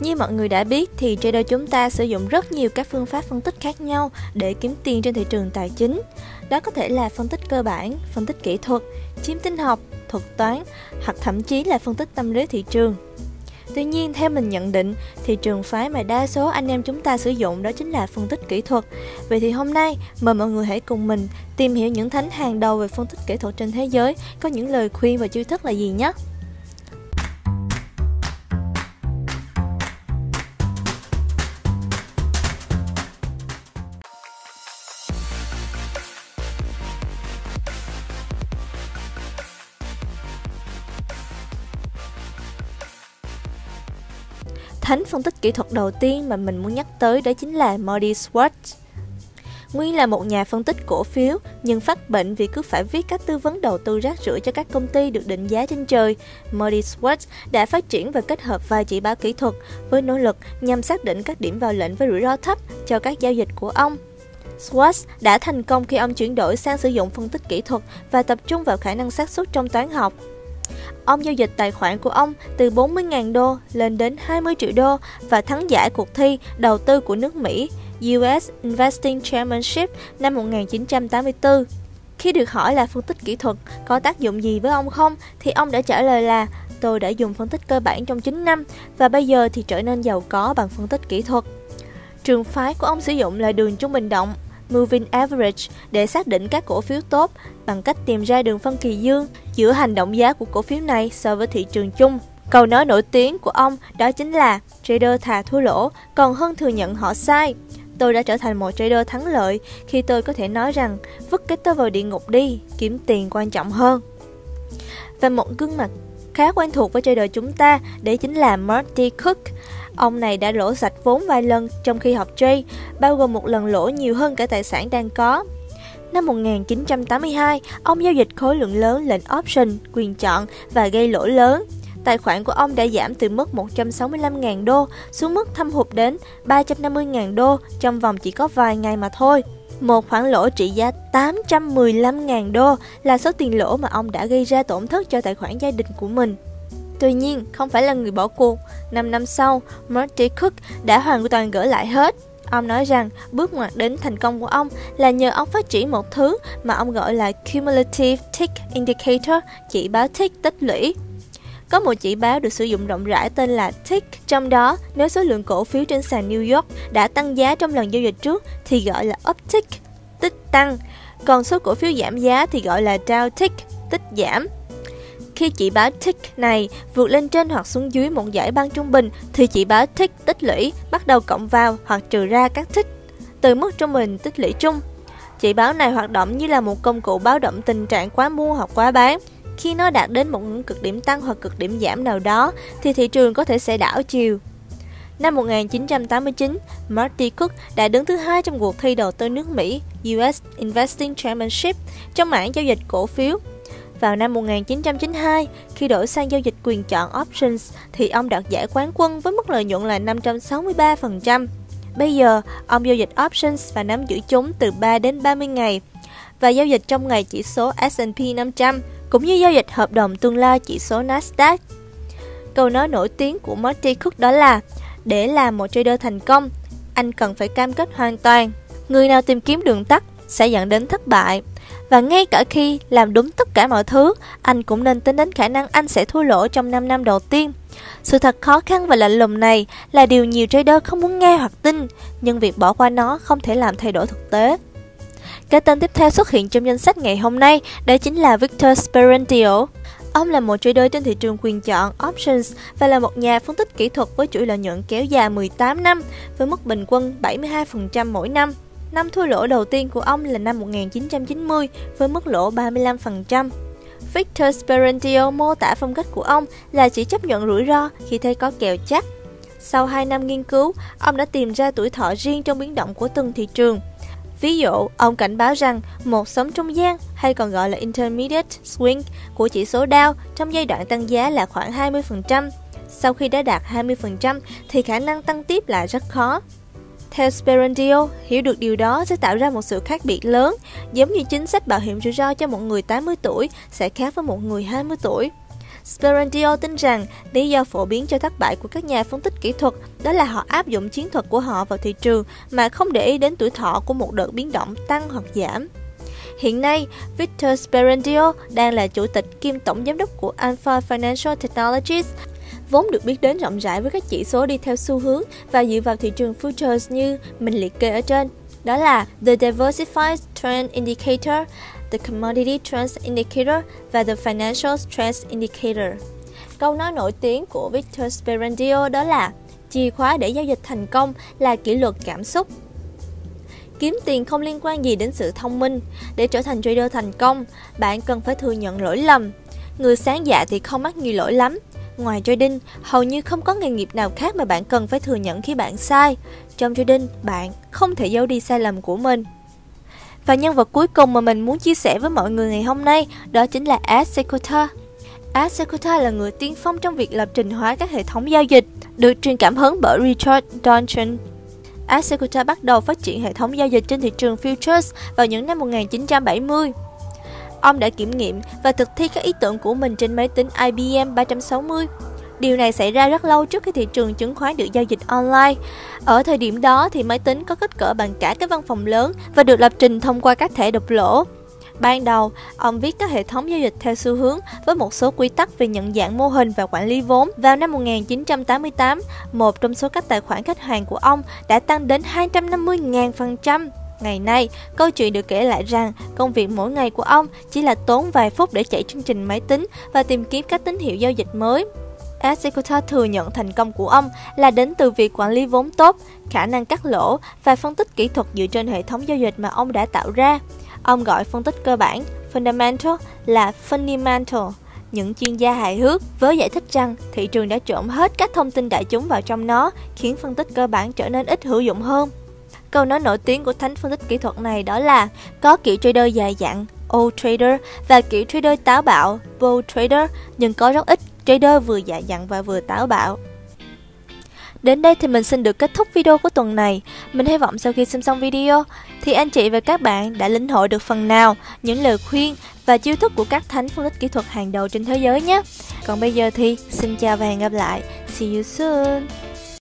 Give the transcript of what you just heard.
Như mọi người đã biết thì trader chúng ta sử dụng rất nhiều các phương pháp phân tích khác nhau để kiếm tiền trên thị trường tài chính. Đó có thể là phân tích cơ bản, phân tích kỹ thuật, chiếm tinh học, thuật toán hoặc thậm chí là phân tích tâm lý thị trường. Tuy nhiên, theo mình nhận định, thị trường phái mà đa số anh em chúng ta sử dụng đó chính là phân tích kỹ thuật. Vậy thì hôm nay, mời mọi người hãy cùng mình tìm hiểu những thánh hàng đầu về phân tích kỹ thuật trên thế giới, có những lời khuyên và chiêu thức là gì nhé. Thánh phân tích kỹ thuật đầu tiên mà mình muốn nhắc tới đó chính là Modi Schwartz. Nguyên là một nhà phân tích cổ phiếu, nhưng phát bệnh vì cứ phải viết các tư vấn đầu tư rác rưởi cho các công ty được định giá trên trời. Modi Schwartz đã phát triển và kết hợp vài chỉ báo kỹ thuật với nỗ lực nhằm xác định các điểm vào lệnh với rủi ro thấp cho các giao dịch của ông. Schwartz đã thành công khi ông chuyển đổi sang sử dụng phân tích kỹ thuật và tập trung vào khả năng xác suất trong toán học. Ông giao dịch tài khoản của ông từ 40.000 đô lên đến 20 triệu đô và thắng giải cuộc thi đầu tư của nước Mỹ US Investing Championship năm 1984. Khi được hỏi là phân tích kỹ thuật có tác dụng gì với ông không, thì ông đã trả lời là tôi đã dùng phân tích cơ bản trong 9 năm và bây giờ thì trở nên giàu có bằng phân tích kỹ thuật. Trường phái của ông sử dụng là đường trung bình động Moving Average để xác định các cổ phiếu tốt bằng cách tìm ra đường phân kỳ dương giữa hành động giá của cổ phiếu này so với thị trường chung. Câu nói nổi tiếng của ông đó chính là trader thà thua lỗ còn hơn thừa nhận họ sai. Tôi đã trở thành một trader thắng lợi khi tôi có thể nói rằng vứt cái tôi vào địa ngục đi, kiếm tiền quan trọng hơn. Và một gương mặt khá quen thuộc với trader chúng ta, đấy chính là Marty Cook. Ông này đã lỗ sạch vốn vài lần trong khi học trade, bao gồm một lần lỗ nhiều hơn cả tài sản đang có. Năm 1982, ông giao dịch khối lượng lớn lệnh option, quyền chọn và gây lỗ lớn. Tài khoản của ông đã giảm từ mức 165.000 đô xuống mức thâm hụt đến 350.000 đô trong vòng chỉ có vài ngày mà thôi. Một khoản lỗ trị giá 815.000 đô là số tiền lỗ mà ông đã gây ra tổn thất cho tài khoản gia đình của mình. Tuy nhiên, không phải là người bỏ cuộc. 5 năm sau, Marty Cook đã hoàn toàn gỡ lại hết. Ông nói rằng bước ngoặt đến thành công của ông là nhờ ông phát triển một thứ mà ông gọi là Cumulative Tick Indicator, chỉ báo tick tích lũy. Có một chỉ báo được sử dụng rộng rãi tên là Tick. Trong đó, nếu số lượng cổ phiếu trên sàn New York đã tăng giá trong lần giao dịch trước thì gọi là uptick, tích tăng. Còn số cổ phiếu giảm giá thì gọi là down tick, tích giảm. Khi chỉ báo tick này vượt lên trên hoặc xuống dưới một giải băng trung bình thì chỉ báo tick tích lũy bắt đầu cộng vào hoặc trừ ra các tick từ mức trung bình tích lũy chung. Chỉ báo này hoạt động như là một công cụ báo động tình trạng quá mua hoặc quá bán. Khi nó đạt đến một ngưỡng cực điểm tăng hoặc cực điểm giảm nào đó thì thị trường có thể sẽ đảo chiều. Năm 1989, Marty Cook đã đứng thứ hai trong cuộc thi đầu tư nước Mỹ US Investing Championship trong mảng giao dịch cổ phiếu vào năm 1992, khi đổi sang giao dịch quyền chọn options thì ông đạt giải quán quân với mức lợi nhuận là 563%. Bây giờ, ông giao dịch options và nắm giữ chúng từ 3 đến 30 ngày và giao dịch trong ngày chỉ số S&P 500 cũng như giao dịch hợp đồng tương lai chỉ số Nasdaq. Câu nói nổi tiếng của Marty Cook đó là để làm một trader thành công, anh cần phải cam kết hoàn toàn. Người nào tìm kiếm đường tắt sẽ dẫn đến thất bại. Và ngay cả khi làm đúng tất cả mọi thứ, anh cũng nên tính đến khả năng anh sẽ thua lỗ trong 5 năm đầu tiên. Sự thật khó khăn và lạnh lùng này là điều nhiều trader không muốn nghe hoặc tin, nhưng việc bỏ qua nó không thể làm thay đổi thực tế. Cái tên tiếp theo xuất hiện trong danh sách ngày hôm nay đó chính là Victor Sperentio. Ông là một trader trên thị trường quyền chọn options và là một nhà phân tích kỹ thuật với chuỗi lợi nhuận kéo dài 18 năm với mức bình quân 72% mỗi năm. Năm thua lỗ đầu tiên của ông là năm 1990 với mức lỗ 35%. Victor Sperantio mô tả phong cách của ông là chỉ chấp nhận rủi ro khi thấy có kèo chắc. Sau 2 năm nghiên cứu, ông đã tìm ra tuổi thọ riêng trong biến động của từng thị trường. Ví dụ, ông cảnh báo rằng một sóng trung gian hay còn gọi là intermediate swing của chỉ số Dow trong giai đoạn tăng giá là khoảng 20%. Sau khi đã đạt 20% thì khả năng tăng tiếp là rất khó. Theo Sperandio, hiểu được điều đó sẽ tạo ra một sự khác biệt lớn, giống như chính sách bảo hiểm rủi ro cho một người 80 tuổi sẽ khác với một người 20 tuổi. Sperandio tin rằng lý do phổ biến cho thất bại của các nhà phân tích kỹ thuật đó là họ áp dụng chiến thuật của họ vào thị trường mà không để ý đến tuổi thọ của một đợt biến động tăng hoặc giảm. Hiện nay, Victor Sperandio đang là chủ tịch kiêm tổng giám đốc của Alpha Financial Technologies, vốn được biết đến rộng rãi với các chỉ số đi theo xu hướng và dựa vào thị trường futures như mình liệt kê ở trên. Đó là The Diversified Trend Indicator, The Commodity Trends Indicator và The Financial Trends Indicator. Câu nói nổi tiếng của Victor Sperandio đó là chìa khóa để giao dịch thành công là kỷ luật cảm xúc. Kiếm tiền không liên quan gì đến sự thông minh. Để trở thành trader thành công, bạn cần phải thừa nhận lỗi lầm. Người sáng dạ thì không mắc nhiều lỗi lắm. Ngoài trading, hầu như không có nghề nghiệp nào khác mà bạn cần phải thừa nhận khi bạn sai. Trong trading, bạn không thể giấu đi sai lầm của mình. Và nhân vật cuối cùng mà mình muốn chia sẻ với mọi người ngày hôm nay đó chính là Ed Secuta. Là người tiên phong trong việc lập trình hóa các hệ thống giao dịch, được truyền cảm hứng bởi Richard Dawson. Ed bắt đầu phát triển hệ thống giao dịch trên thị trường futures vào những năm 1970. Ông đã kiểm nghiệm và thực thi các ý tưởng của mình trên máy tính IBM 360 Điều này xảy ra rất lâu trước khi thị trường chứng khoán được giao dịch online. Ở thời điểm đó thì máy tính có kích cỡ bằng cả cái văn phòng lớn và được lập trình thông qua các thẻ độc lỗ. Ban đầu, ông viết các hệ thống giao dịch theo xu hướng với một số quy tắc về nhận dạng mô hình và quản lý vốn. Vào năm 1988, một trong số các tài khoản khách hàng của ông đã tăng đến 250.000%. Ngày nay, câu chuyện được kể lại rằng công việc mỗi ngày của ông chỉ là tốn vài phút để chạy chương trình máy tính và tìm kiếm các tín hiệu giao dịch mới. Executor thừa nhận thành công của ông là đến từ việc quản lý vốn tốt, khả năng cắt lỗ và phân tích kỹ thuật dựa trên hệ thống giao dịch mà ông đã tạo ra. Ông gọi phân tích cơ bản fundamental là fundamental. Những chuyên gia hài hước với giải thích rằng thị trường đã trộm hết các thông tin đại chúng vào trong nó, khiến phân tích cơ bản trở nên ít hữu dụng hơn. Câu nói nổi tiếng của thánh phân tích kỹ thuật này đó là có kiểu trader dài dặn, old trader và kiểu trader táo bạo, bull trader, nhưng có rất ít trader vừa dạ dặn và vừa táo bạo. Đến đây thì mình xin được kết thúc video của tuần này. Mình hy vọng sau khi xem xong video thì anh chị và các bạn đã lĩnh hội được phần nào những lời khuyên và chiêu thức của các thánh phân tích kỹ thuật hàng đầu trên thế giới nhé. Còn bây giờ thì xin chào và hẹn gặp lại. See you soon.